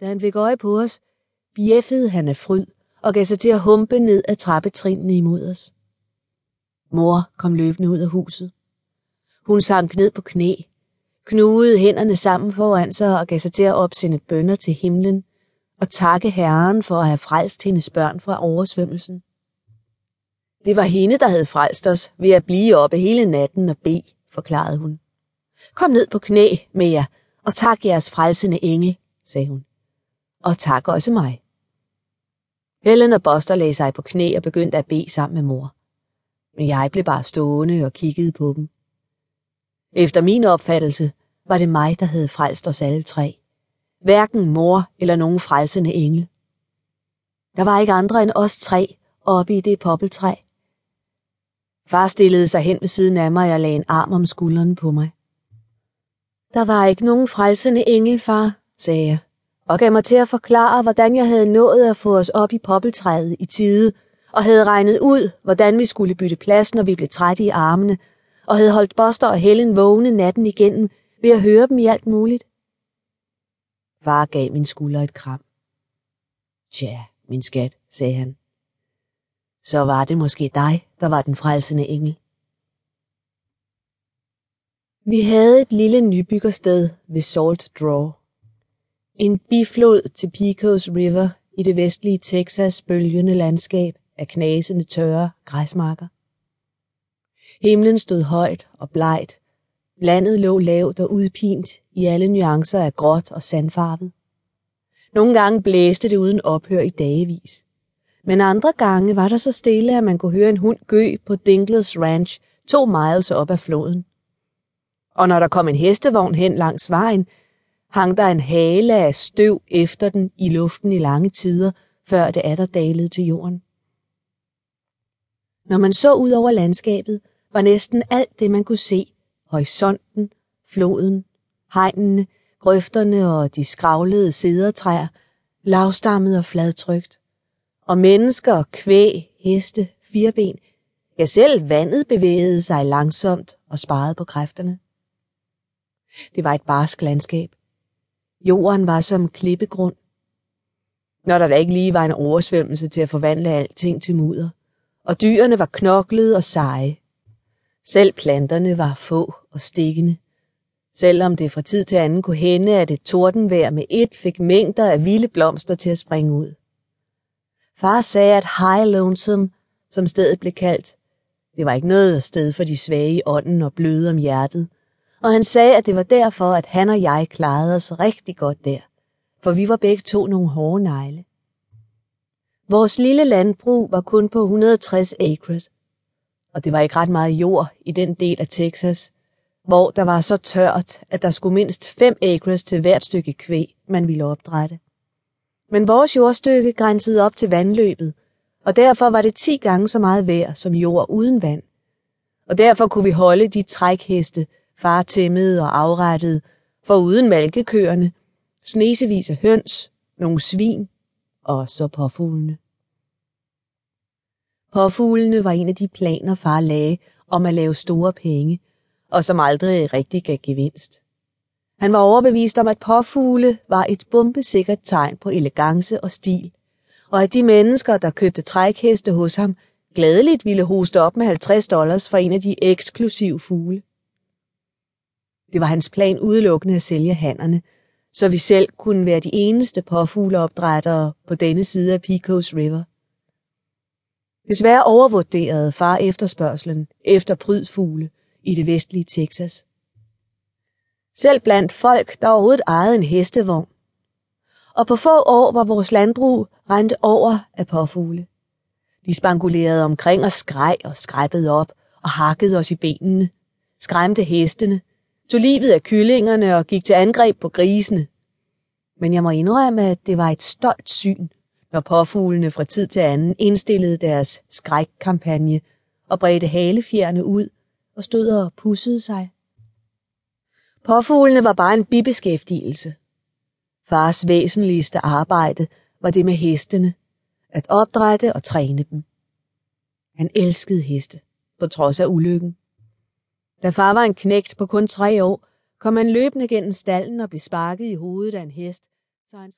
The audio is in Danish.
Da han fik øje på os, bjeffede han af fryd og gav sig til at humpe ned ad trappetrinene imod os. Mor kom løbende ud af huset. Hun sank ned på knæ, knugede hænderne sammen foran sig og gav sig til at opsende bønder til himlen og takke Herren for at have frelst hendes børn fra oversvømmelsen. Det var hende, der havde frelst os ved at blive oppe hele natten og bede, forklarede hun. Kom ned på knæ med jer og tak jeres frelsende engel, sagde hun. Og tak også mig. Helen og Buster lagde sig på knæ og begyndte at bede sammen med mor. Men jeg blev bare stående og kiggede på dem. Efter min opfattelse var det mig, der havde frelst os alle tre. Hverken mor eller nogen frelsende engel. Der var ikke andre end os tre oppe i det poppeltræ. Far stillede sig hen ved siden af mig og lagde en arm om skulderen på mig. Der var ikke nogen frelsende engel, far, sagde jeg, og gav mig til at forklare, hvordan jeg havde nået at få os op i poppeltræet i tide, og havde regnet ud, hvordan vi skulle bytte plads, når vi blev trætte i armene, og havde holdt Buster og Helen vågne natten igennem ved at høre dem i alt muligt. Far gav min skulder et kram. Tja, min skat, sagde han. Så var det måske dig, der var den frelsende engel. Vi havde et lille nybyggersted ved Salt Draw. En biflod til Pecos River i det vestlige Texas bølgende landskab af knasende tørre græsmarker. Himlen stod højt og blegt. Landet lå lavt og udpint i alle nuancer af gråt og sandfarvet. Nogle gange blæste det uden ophør i dagevis. Men andre gange var der så stille, at man kunne høre en hund gø på Dingles Ranch to miles op ad floden. Og når der kom en hestevogn hen langs vejen, hang der en hale af støv efter den i luften i lange tider, før det atterdalede til jorden. Når man så ud over landskabet, var næsten alt det, man kunne se, horisonten, floden, hegnene, grøfterne og de skravlede sædertræer, lavstammet og fladtrygt. Og mennesker, kvæg, heste, firben, ja selv vandet bevægede sig langsomt og sparede på kræfterne. Det var et barsk landskab. Jorden var som klippegrund. Når der da ikke lige var en oversvømmelse til at forvandle alting til mudder. Og dyrene var knoklede og seje. Selv planterne var få og stikkende. Selvom det fra tid til anden kunne hende, at et tordenvejr med et fik mængder af vilde blomster til at springe ud. Far sagde, at High Lonesome, som stedet blev kaldt, det var ikke noget sted for de svage i ånden og bløde om hjertet, og han sagde, at det var derfor, at han og jeg klarede os rigtig godt der, for vi var begge to nogle hårde negle. Vores lille landbrug var kun på 160 acres, og det var ikke ret meget jord i den del af Texas, hvor der var så tørt, at der skulle mindst 5 acres til hvert stykke kvæg, man ville opdrætte. Men vores jordstykke grænsede op til vandløbet, og derfor var det 10 gange så meget værd som jord uden vand. Og derfor kunne vi holde de trækheste, far tæmmede og afrettede, for uden malkekøerne, snesevis af høns, nogle svin og så påfuglene. Påfuglene var en af de planer, far lagde om at lave store penge, og som aldrig rigtig gav gevinst. Han var overbevist om, at påfugle var et bombesikkert tegn på elegance og stil, og at de mennesker, der købte trækheste hos ham, gladeligt ville hoste op med 50 dollars for en af de eksklusive fugle. Det var hans plan udelukkende at sælge hannerne, så vi selv kunne være de eneste påfugleopdrættere på denne side af Pecos River. Desværre overvurderede far efterspørgselen efter prydfugle i det vestlige Texas. Selv blandt folk, der overhovedet ejede en hestevogn. Og på få år var vores landbrug rent over af påfugle. De spangulerede omkring og skreg og skræppede op og hakkede os i benene, skræmte hestene, tog livet af kyllingerne og gik til angreb på grisene. Men jeg må indrømme, at det var et stolt syn, når påfuglene fra tid til anden indstillede deres skrækkampagne og bredte halefjerne ud og stod og pussede sig. Påfuglene var bare en bibeskæftigelse. Fars væsentligste arbejde var det med hestene, at opdrætte og træne dem. Han elskede heste, på trods af ulykken. Da far var en knægt på kun tre år, kom han løbende gennem stallen og blev sparket i hovedet af en hest, så han